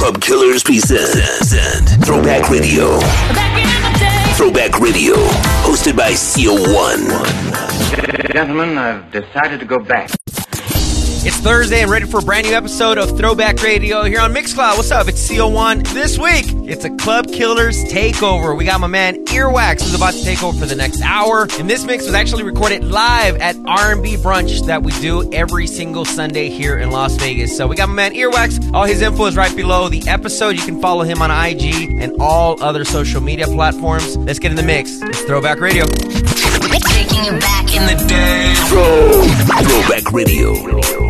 Club Killers present Throwback Radio. Throwback Radio, hosted by CO1. Gentlemen, I've decided to go back. It's Thursday and ready for a brand new episode of Throwback Radio here on Mixcloud. What's up? It's CO1. This week, it's a Club Killers takeover. We got my man Earwaxxx who's about to take over for the next hour. And this mix was actually recorded live at R&B Brunch that we do every single Sunday here in Las Vegas. So we got my man Earwaxxx. All his info is right below the episode. You can follow him on IG and all other social media platforms. Let's get in the mix. It's Throwback Radio. Taking you back in the day. Throw, Throwback Radio.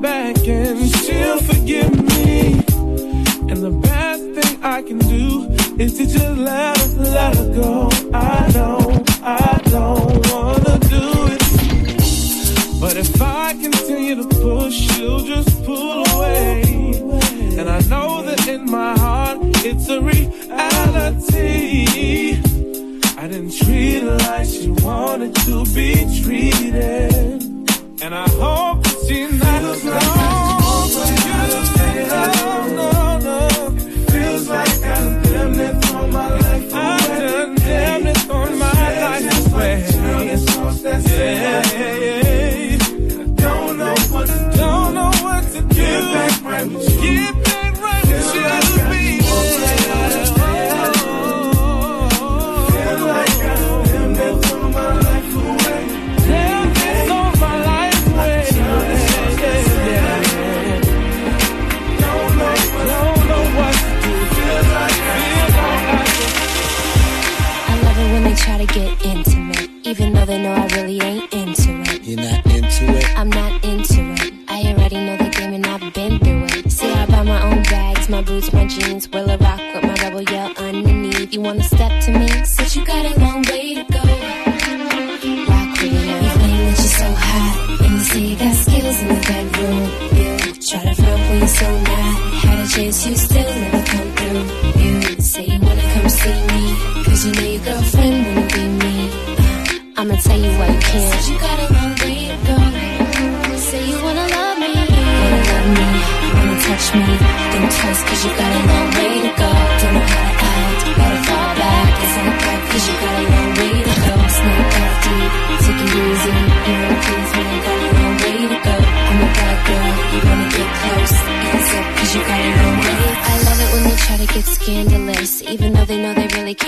back and she'll forgive me. And the best thing I can do is to just let her, let her go. I know I don't wanna do it. But if I continue to push, she'll just pull away. And I know that in my heart, it's a reality. I didn't treat her like she wanted to be treated. And I hope I don't know what to do. Don't know what to do. Get back with you. Back Chance, you still never come through. You say you wanna come see me, cause you know your girlfriend wanna be me. I'ma tell you why you can't. Said you got a long way to go. Say you wanna love me, wanna love me, wanna touch me. Think twice, cause you got a long way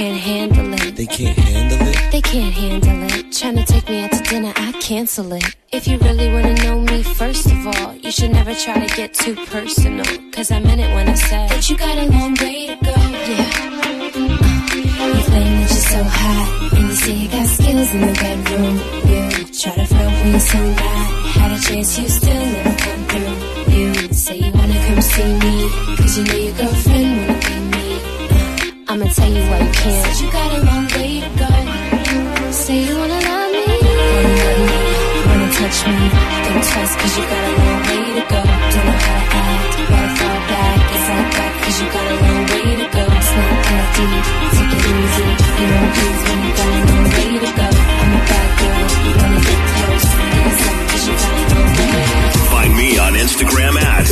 can't handle it. They can't handle it. They can't handle it. Trying to take me out to dinner, I cancel it. If you really wanna know me, first of all, you should never try to get too personal. Cause I meant it when I said that you got a long way to go. Yeah. You claim that you're so hot, and you say you got skills in the bedroom. You try to front when you're so mad. Had a chance, you still never come through. You say you wanna come see me, cause you know your girlfriend tell you why you can't. Said you got a long way to go. Say you wanna love me, wanna love me, wanna touch me. Think twice, cause you got a long way to go. Don't know how to act, better fall back. It's like that, cause you got a long way to go. It's not that deep, take it easy. You know, please, when you got a long way to go. I'm a bad girl, you wanna get close. Hands up, cause you got a long way to go. Find me on Instagram at DJ Earwaxxx.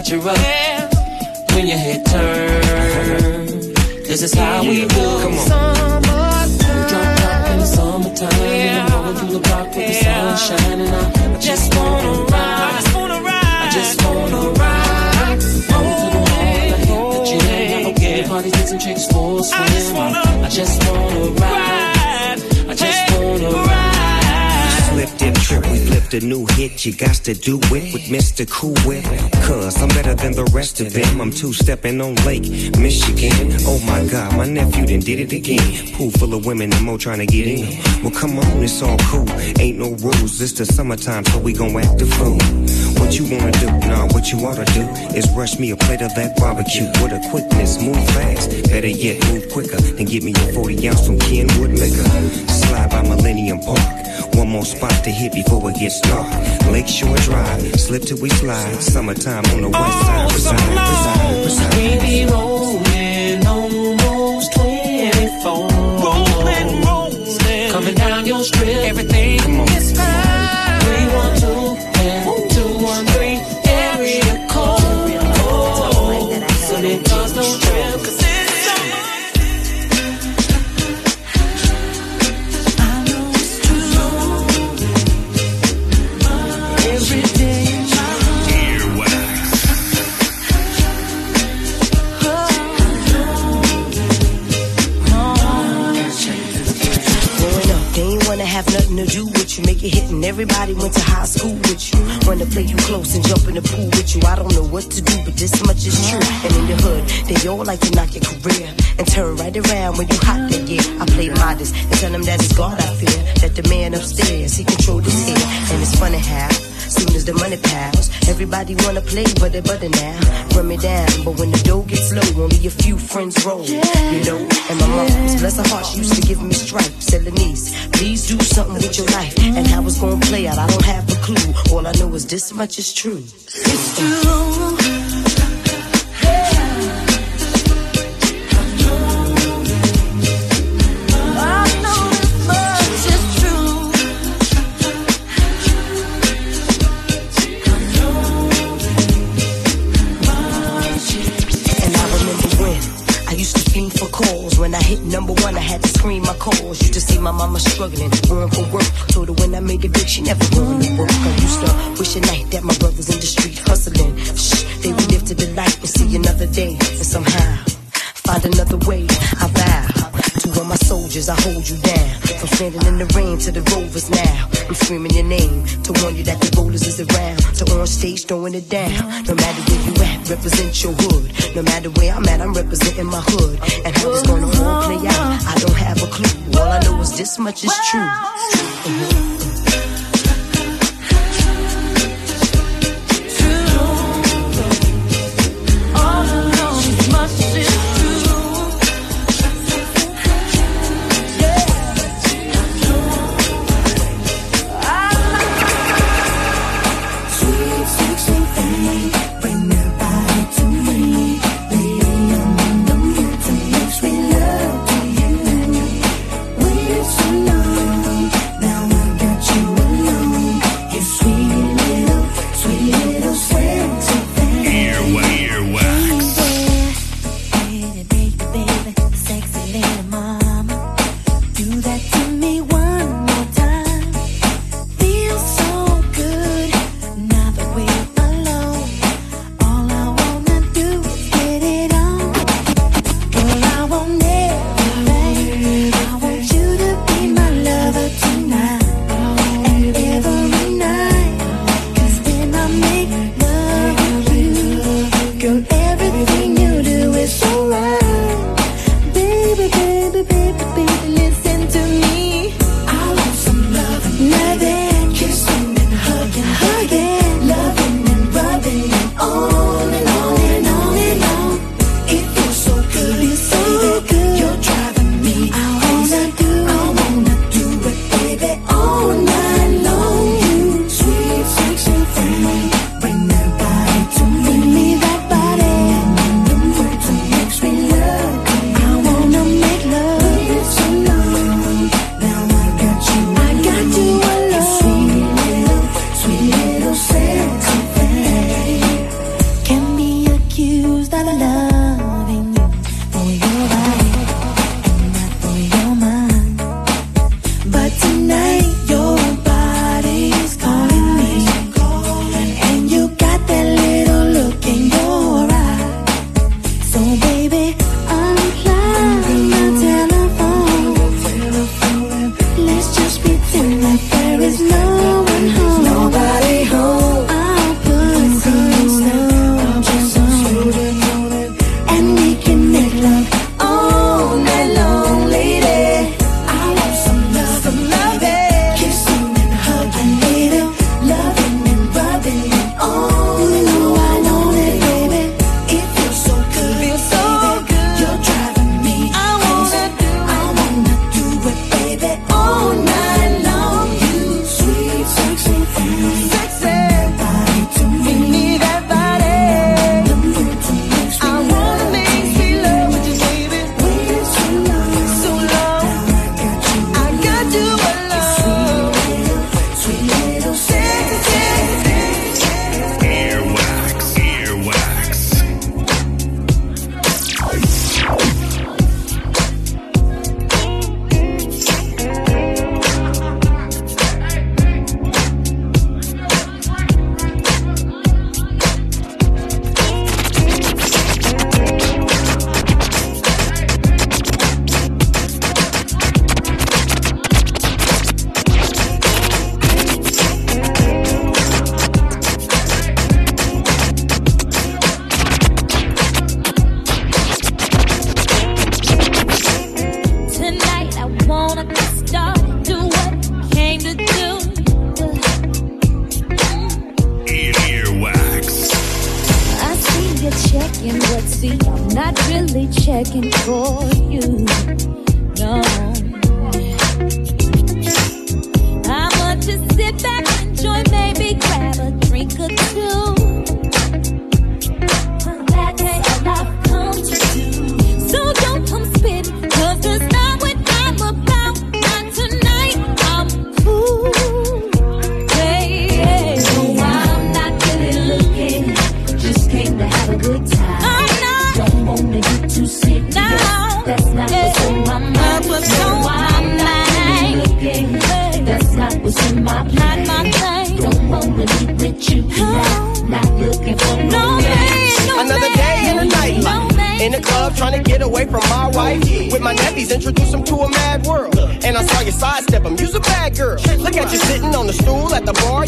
Have to snatch her up when your head turn. This is how we do. Come on. We drop top in the summertime, and I'm rolling through the block with the sun shining. I, I just wanna ride. I just wanna ride. Roll to the mall, oh, I hit the gym. Have a pool party, take some chicks for a swim. I just wanna, ride. I just wanna ride. I just wanna ride. Slip dip we flipped a new hit. You got to do it with Mr. Cool Whip. Cause I'm better than the rest of them. I'm two stepping on Lake Michigan. Oh my god, my nephew done did it again. Pool full of women and more trying to get in. Well, come on, it's all cool. Ain't no rules. It's the summertime, so we gon' act a fool. What you wanna do? Nah, what you oughta do is rush me a plate of that barbecue with a quickness. Move fast, better yet, move quicker. Then get me a 40 ounce from Kenwood Liquor. Slide by Millennium Park. One more spot to hit before it gets dark. Lakeshore Drive, slip till we slide. Summertime on the west side. Oh, reside, reside, reside. We be rolling they all like to knock your career and turn right around when you hot that year. I play modest and tell them that it's God I fear. That the man upstairs, he control this here. And it's funny how Soon as the money piles, everybody wanna play but they butter now. Run me down, but when the dough gets low, only a few friends roll. You know, and my mom, bless her heart, she used to give me stripes. Telling niece, please do something with your life. And how it's gonna play out, I don't have a clue. All I know is this much is true. It's true. find another way. I vow to all my soldiers, I hold you down. From standing in the rain to the rovers now. I'm screaming your name to warn you that the rollers is around. To on stage, throwing it down. No matter where you at, represent your hood. No matter where I'm at, I'm representing my hood. And how it's gonna all play out, I don't have a clue. All I know is this much is true.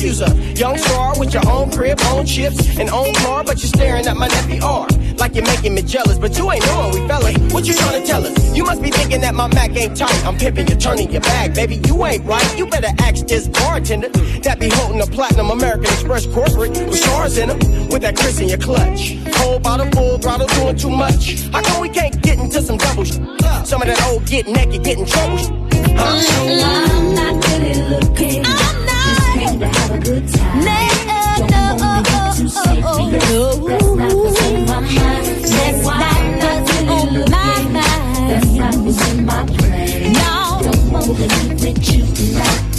you's a young star with your own crib, own chips, and own car, but you're staring at my nephew R. Like you're making me jealous, but you ain't knowing we fellas. What you trying to tell us? You must be thinking that my Mac ain't tight. I'm pimping you're turning your back, baby. You ain't right. You better ask this bartender that be holding a platinum American Express corporate with stars in them, with that Chris in your clutch. Whole bottle full throttle doing too much. How come we can't get into some double sh- Some of that old get naked, get in trouble sh- huh? I'm not good at looking to have a good don't no, want me to see. No. That's not in my mind. That's not what's in my. That's not in my brain. No. Don't want to leave with you tonight.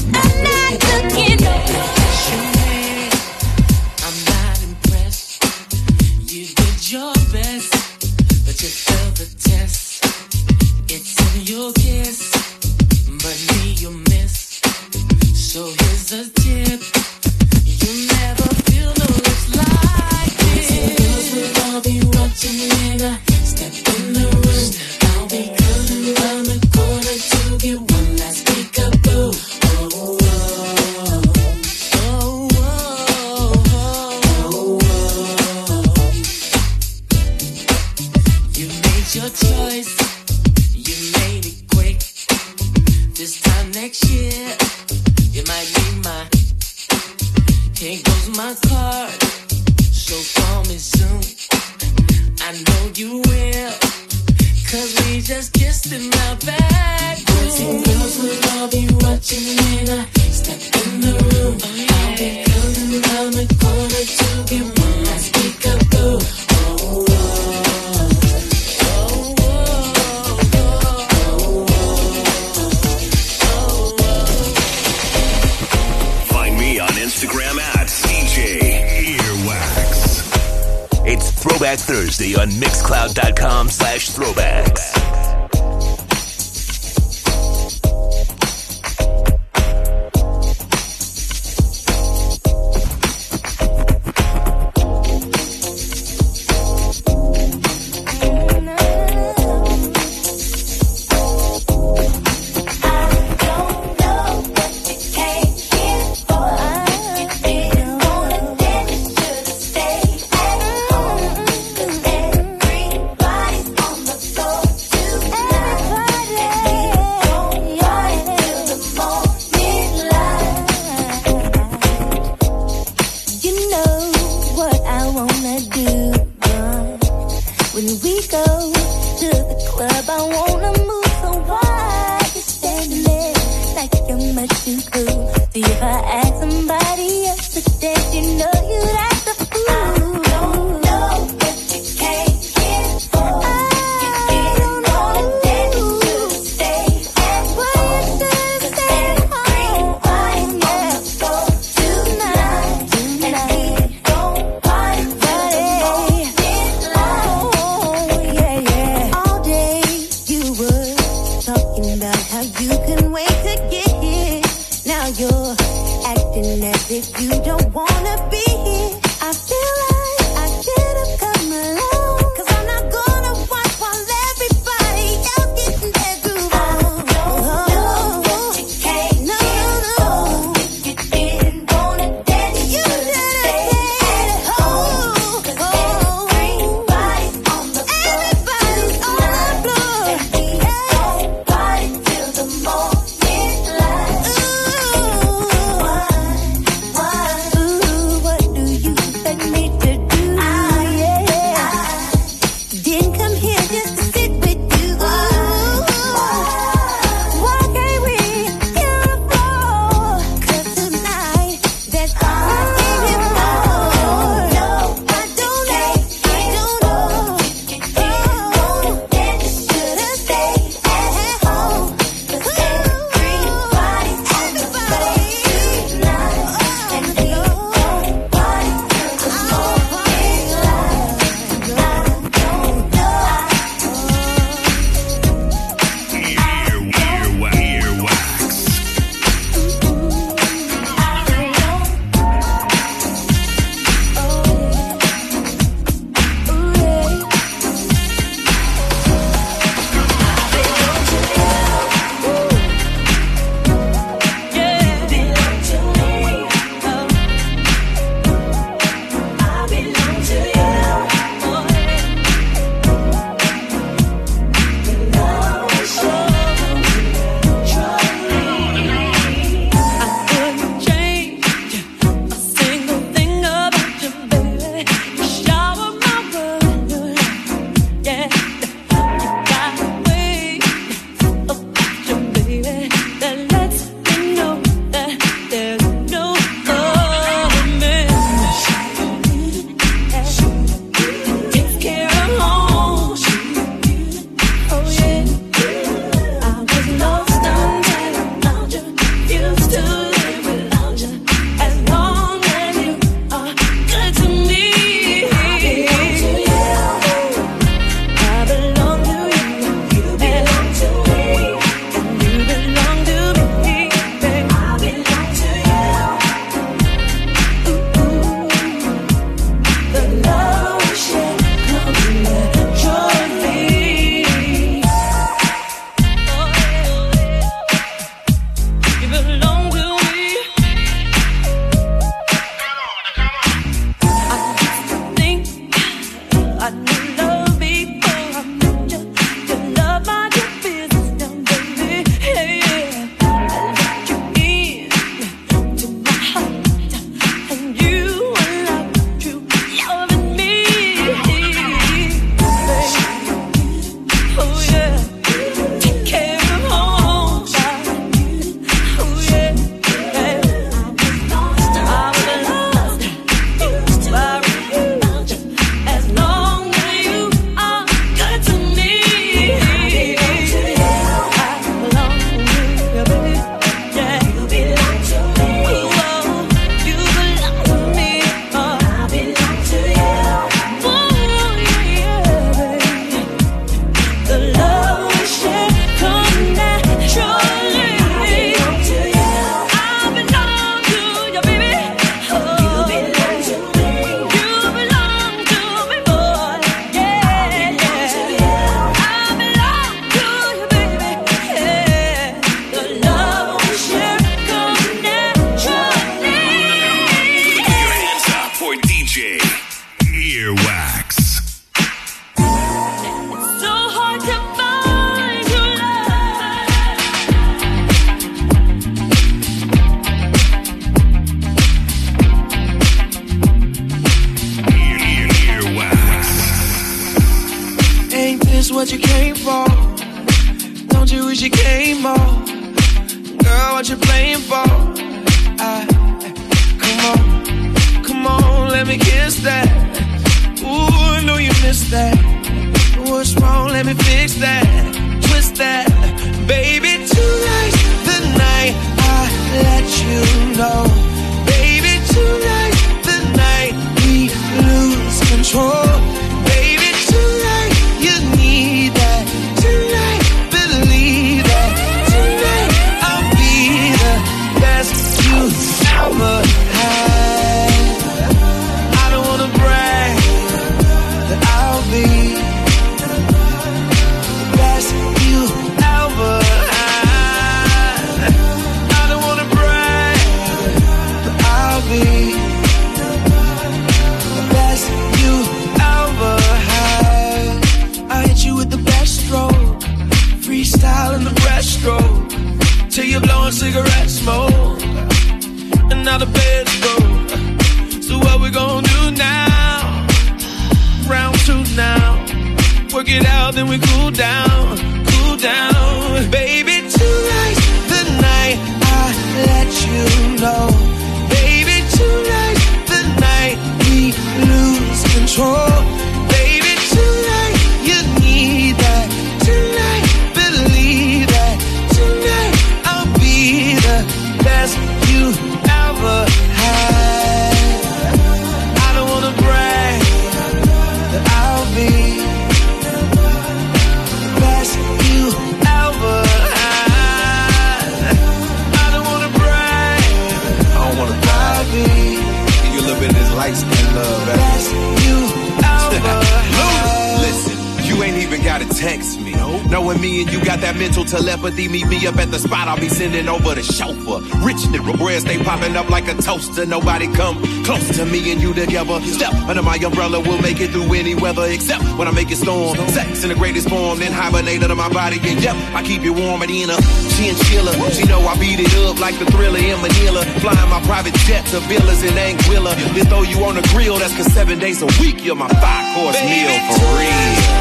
Even gotta text me. Knowing me and you got that mental telepathy, meet me up at the spot. I'll be sending over the chauffeur. Rich nigga, bread they popping up like a toaster. Nobody come close to me and you together. Step under my umbrella, we'll make it through any weather except when I make it storm. Sex in the greatest form, then hibernate under my body. And yep, I keep you warm and in a chinchilla. She know I beat it up like the Thrilla in Manila. Flying my private jet to villas in Anguilla. Then throw you on the grill, that's cause seven days a week, you're my five course meal for real.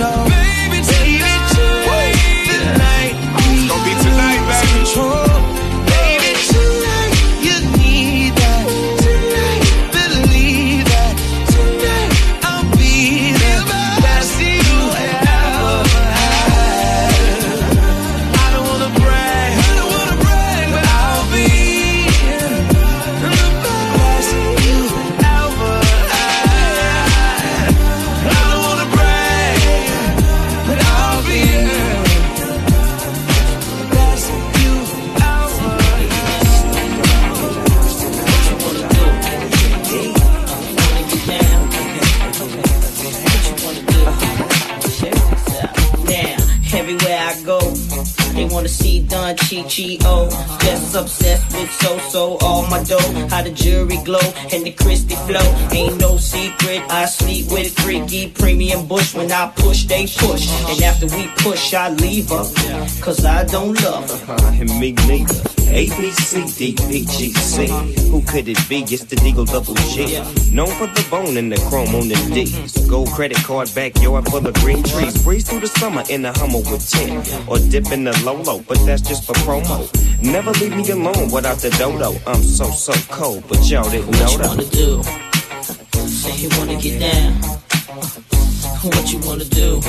Baby, tonight, the night we Gonna be tonight, baby. control. See Don Chi Chi O. Just obsessed with so so all my dough. How the jury glow and the Christy flow. Ain't no secret, I sleep with freaky premium bush. When I push, they push. And after we push, I leave her. Cause I don't love her. and me neither. A B C D E G C. Who could it be? It's the Deagle Double G. Known for the bone and the chrome on the D's. Gold credit card backyard full of green trees. Breeze through the summer in the Hummer with 10. Or dip in the Lolo, but that's just for promo. Never leave me alone without the dodo. I'm so, so cold, but y'all didn't know that. What you wanna do? Say you wanna get down. What you wanna do?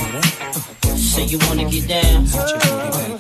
Say you wanna get down.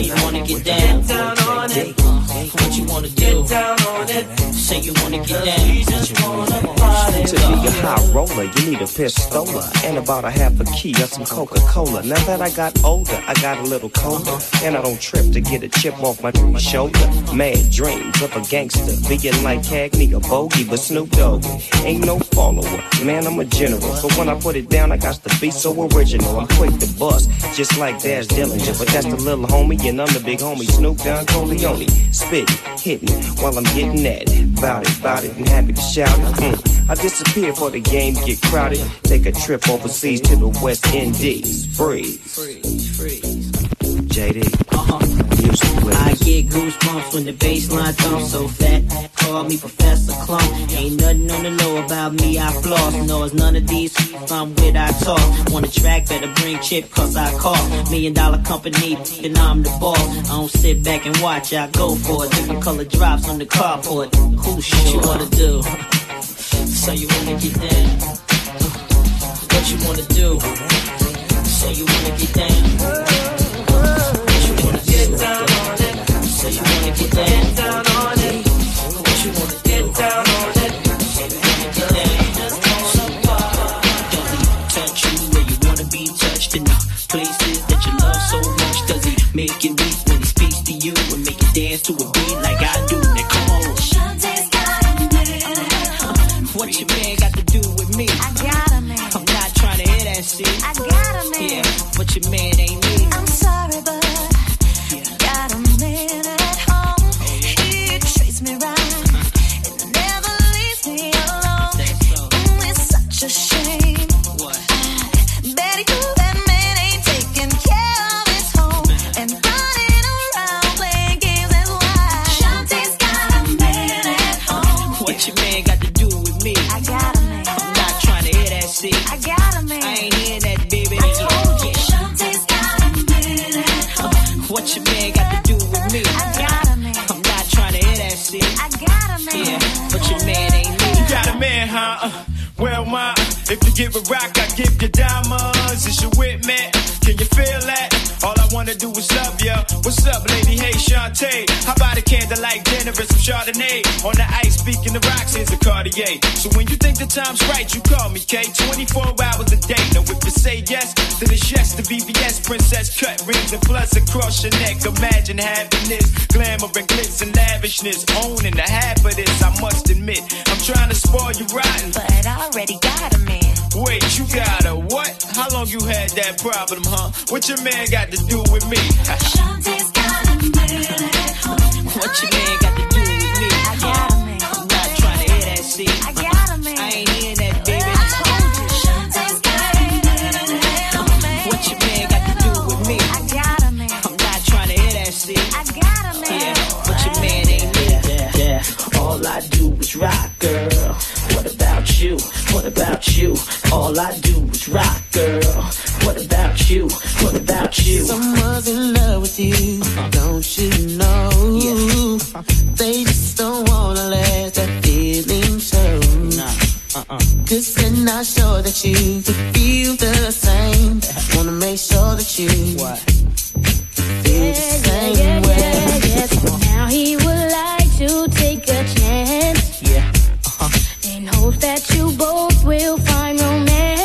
You wanna get down. Get down on it. What you wanna do? Get down on it. Say you wanna get down. You just wanna party. To be a high roller, you need a pistola and about a half a key of some Coca Cola. Now that I got older, I got a little colder, and I don't trip to get a chip off my shoulder. Mad dreams of a gangster, being like Cagney, a bogey, but Snoop Dogg ain't no follower. Man, I'm a general, so when I put it down, I got to be so original. I'm quick to bust, just like Daz Dillinger, but that's the little homie, and I'm the big homie, Snoop Don Corleone. Spitting, hitting, while I'm getting at it. Bout it, bout it, and happy to shout it. Mm. I disappear for the game get crowded. Take a trip overseas to the West Indies. Freeze. Freeze, freeze. JD. Uh-huh. Music. I get goosebumps when the bass line thumps so fat. Call me Professor Klump. Ain't nothing on the low about me, I floss. No, it's none of these I'm with, I talk. Want a track, better bring chip, cause I call. Million dollar company, and I'm the boss. I don't sit back and watch, I go for it. Different color drops on the carport. Who shit you wanna do? So you wanna get down? What you wanna do? So you wanna get down? Get down? on it? What you wanna man, huh? Uh, Well, ma, if you give a rock, I give you diamonds. Is you with me? Can you feel that? All I wanna do is love ya. What's up, lady? Hey, Shantae. How about a candlelight dinner and some Chardonnay? On the ice, speaking the rocks, here's a Cartier. So when you think the time's right, you call me, K. 24 hours a day. Now if you say yes, then it's yes to VVS. Princess cut rings and plus across your neck. Imagine having this glamour and glitz and lavishness. Owning the half of this, I must admit. I'm trying to spoil you rotten. But I already got a man. Wait, you got a what? How long you had that problem, huh? What your man got to do with me? Shantae's got a man at home. What your man got to do with me? I got a man. I'm not trying to hear that shit. I got a man. I ain't hearing that, baby. I told you, Shantae's got a man. What your man got to do with me? I got a man. I'm not trying to hear that shit. I got a man. Yeah, but your man ain't me. Yeah, yeah. All I do is rock, girl. What about you? What about you? All I do is rock, girl. What about you? What about you? Someone's in love with you, don't you know? They just don't wanna let that feeling show. Uh-uh. Cause they're not sure that you could feel the same. Wanna make sure that you feel the same yeah, way. Yes, now he would like to take a chance Yeah. In hopes that you both will find romance.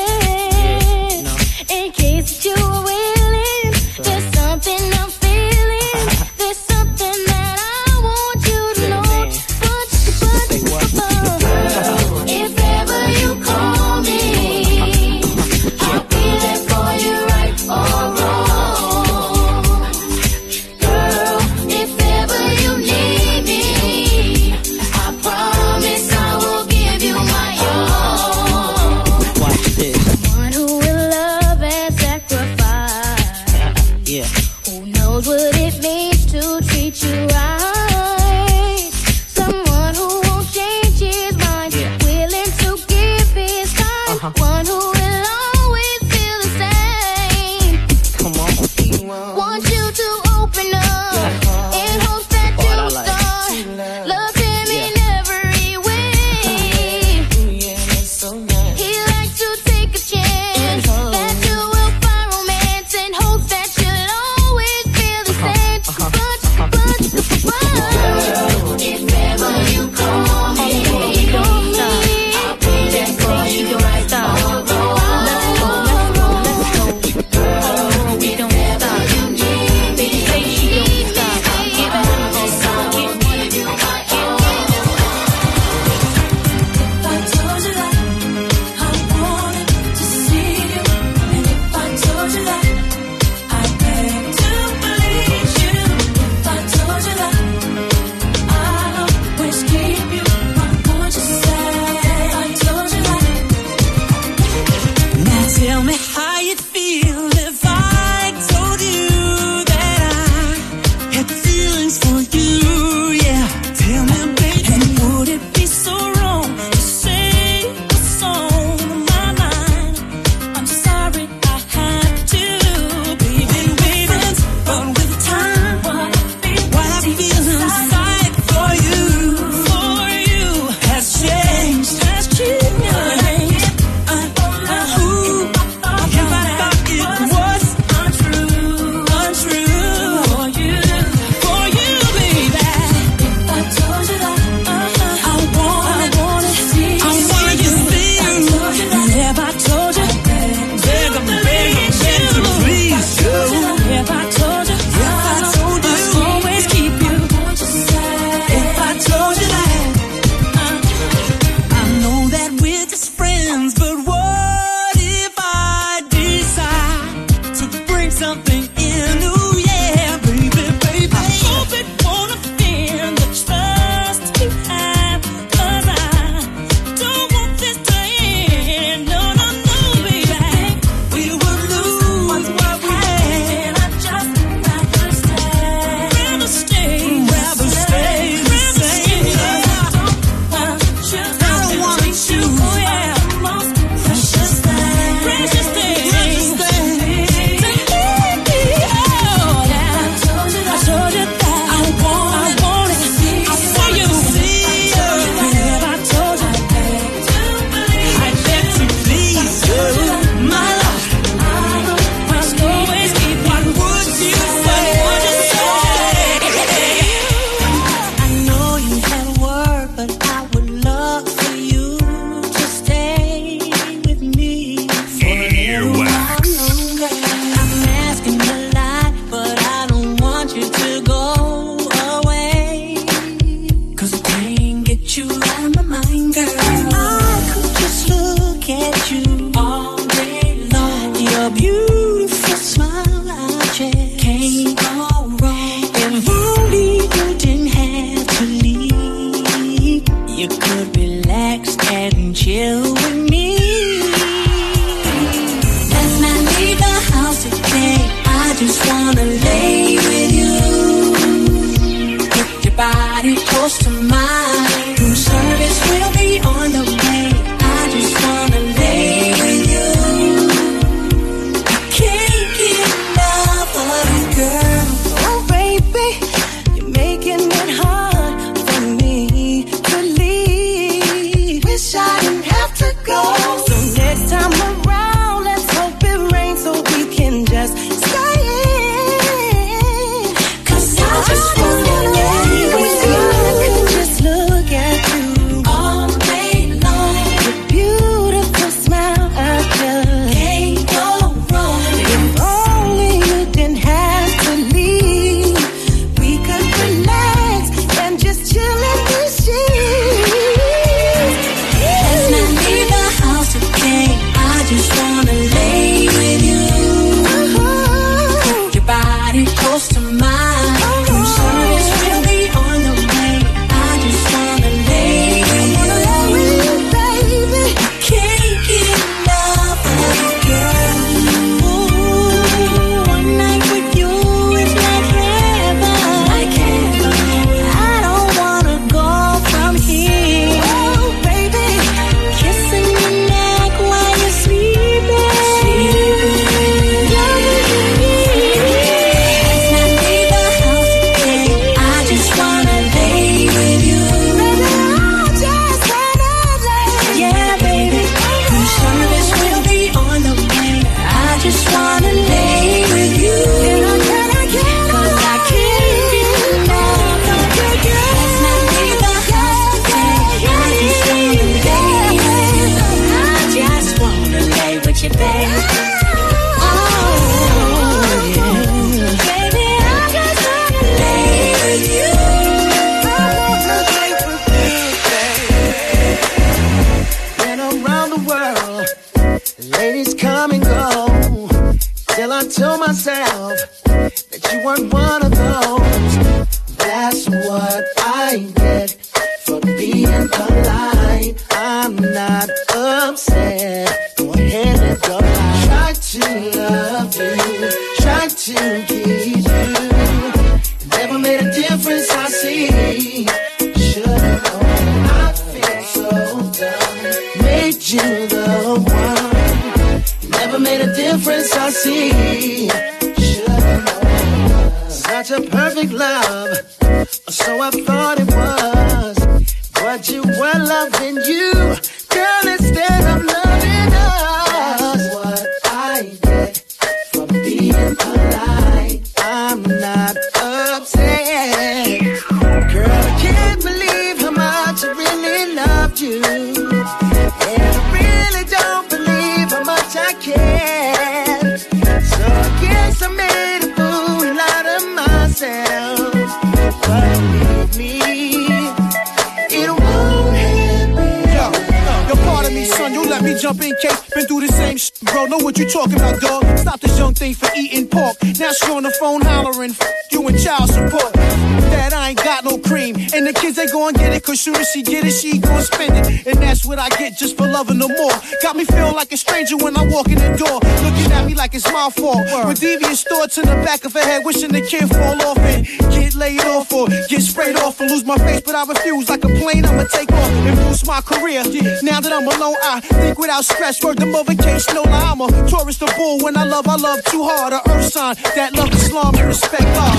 Jump in case. Been through the same shit, bro. Know what you talking about, dog? Stop this young thing for eating pork. Now she on the phone hollering, F- you and child support. Dad, I ain't got no cream. And the kids, they gon' get it, cause soon as she get it, she gon' spend it. And that's what I get just for loving her more. Got me feeling like a stranger when I walk in the door. Looking at me like it's my fault. With devious thoughts in the back of her head, wishing the kid fall off and get laid off or get sprayed off or lose my face. But I refuse like a plane, I'ma take off and boost my career. Now that I'm alone, I think without stress. Word the mother case, no lie. I'm a Taurus, a bull. When I love, I love too hard. A earth sign that love Islam and respect God.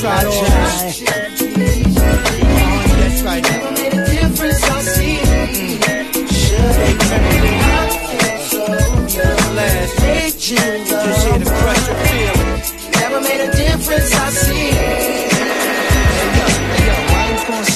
Try to That's right. Difference, I see. Just here to crush your feelings. Never made a difference, I see.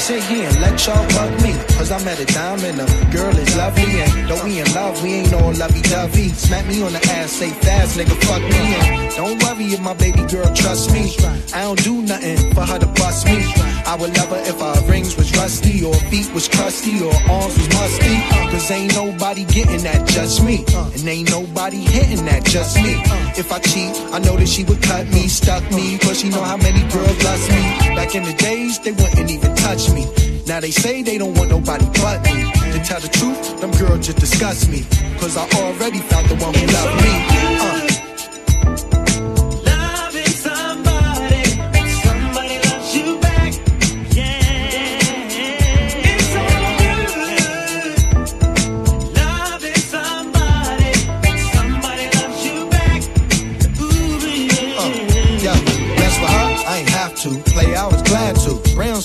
Sit here and let y'all bug me. Cause I'm at a diamond, a girl is lovely. And though we in love, we ain't no lovey dovey. Smack me on the ass, say fast, nigga, fuck me. And don't worry if my baby girl trust me. I don't do nothing for her to bust me. I would love her if our rings was rusty, or feet was crusty, or arms was musty. Uh, Cause ain't nobody getting that, just me. Uh. And ain't nobody hitting that, just me. Uh. If I cheat, I know that she would cut me, stuck me. Cause she know how many girls lust me. Back in the days, they wouldn't even touch me. Now they say they don't want nobody but me. To tell the truth, them girls just disgust me. Cause I already found the one who loved me.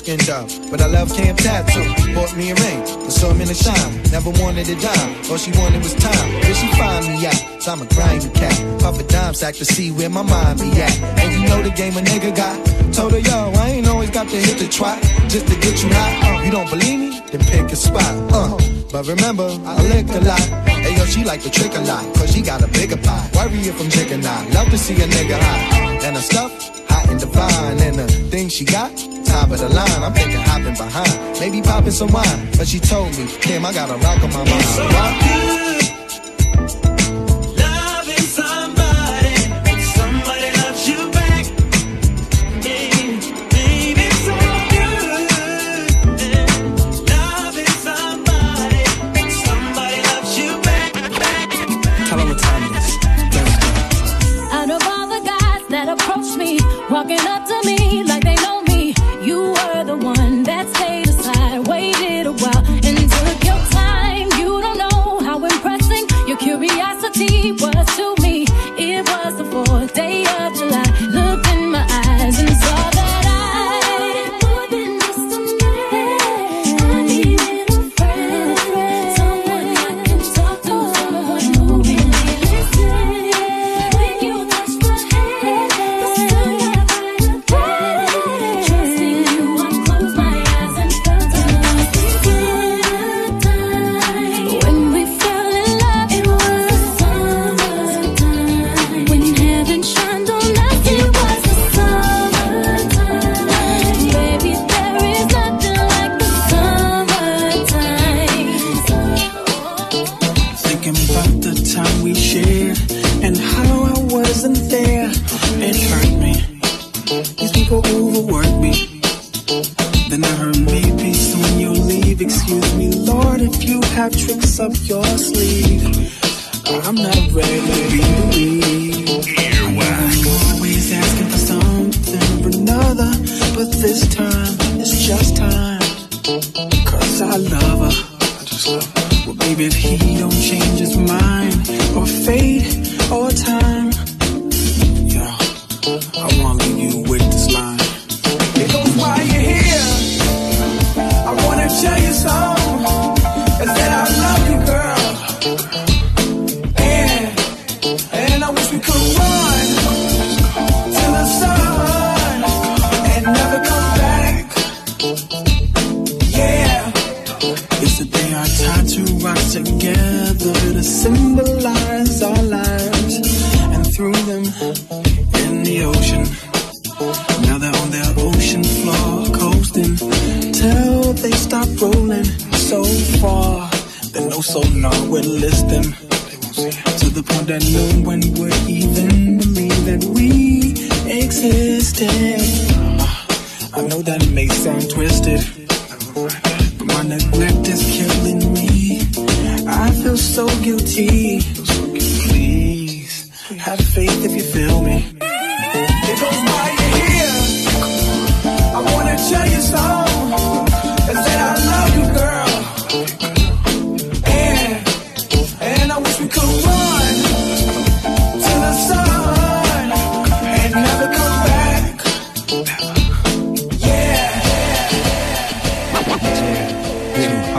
Up, but I love camp tattoo. Bought me a ring, the sun in the shine. Never wanted a dime, all she wanted was time. Did she find me out? So I'm a grimy cat. Pop a dime sack to see where my mind be at. And you know the game a nigga got. Told her, yo, I ain't always got to hit the trot just to get you hot. Uh, you don't believe me? Then pick a spot. Uh, but remember, I licked a lot. Hey yo, she like the trick a lot, cause she got a bigger pie. Worry if I'm chicken eye. Love to see a nigga hot. And her stuff, hot and divine. And the thing she got, top of the line. I'm thinking hopping behind. Maybe popping some wine. But she told me, Kim, I got a rock on my mind. so Rock. Cause I love her. Well, baby, if he don't change his mind, or fate, or time,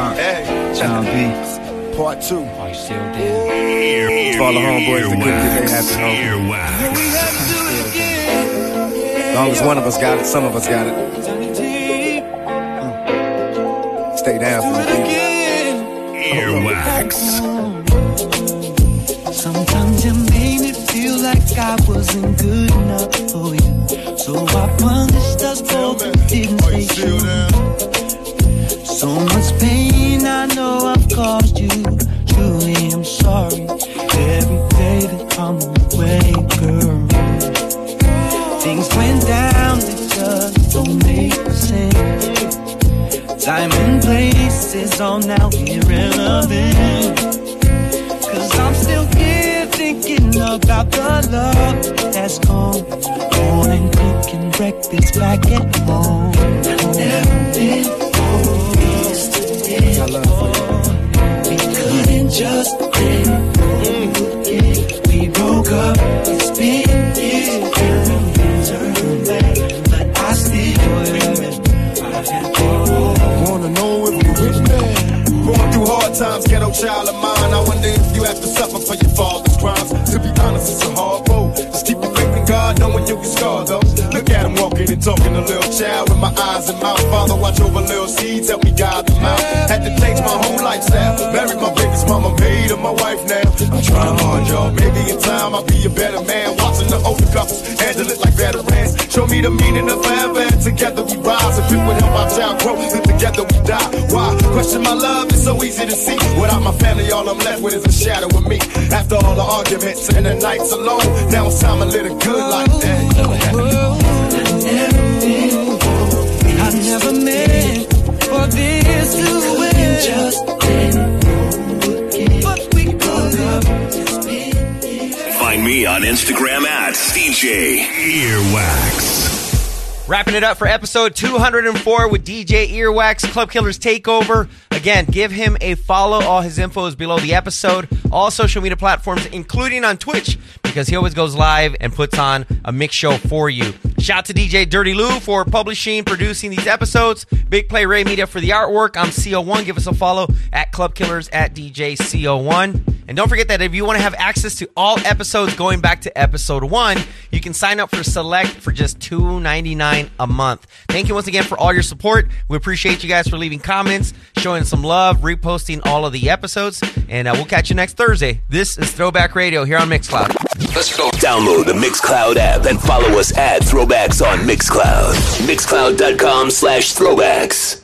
Tupac, Jon B. Part two. Are you still there? For all the homeboys that couldn't get their happy home. As long as one of us got it, some of us got it. Mm. Stay down for the Earwaxxx. Sometimes you made me feel like I wasn't good enough for you. So I punished us both and didn't say true. So much pain I know I've caused you. Truly, I'm sorry. Every day that I'm away, girl. Things went down that just don't make sense. Time and place is all now irrelevant. Cause I'm still here thinking about the love that's gone. Born and cooking breakfast back at home. For your father's crimes. To be honest, it's a hard road. Just keep your faith in God, knowing you'll get scarred though. Look at him walking and talking a little child with my eyes and mouth. Father, watch over little seeds, help me guide them out. Had to change my whole lifestyle. Married my baby's mama, made her my wife now. I'm trying hard, y'all. Maybe in time I'll be a better man. Watching the older couples handle it like veterans. Show me the meaning of forever. And together we rise. If it would help our child grow, then together we die. Why? Question my love is so easy to see. Without my family, all I'm left with is a shadow of me. After all the arguments and the nights alone, now it's time to live a good life. I never meant for this to end. Just but we. Find me on Instagram at DJ Earwaxxx. Wrapping it up for episode 204 with DJ Earwaxxx, Club Killers Takeover. Again, give him a follow. All his info is below the episode. All social media platforms, including on Twitch, because he always goes live and puts on a mix show for you. Shout out to DJ Dirty Lou for publishing, producing these episodes. Big Play Ray Media for the artwork. I'm CO1. Give us a follow at Club Killers at DJ CO1. And don't forget that if you want to have access to all episodes going back to episode one, you can sign up for Select for just $2.99 a month. Thank you once again for all your support. We appreciate you guys for leaving comments, showing some love, reposting all of the episodes, and uh, we'll catch you next Thursday. This is Throwback Radio here on Mixcloud. Let's go. Download the Mixcloud app and follow us at Throwbacks on Mixcloud. Mixcloud.com slash throwbacks.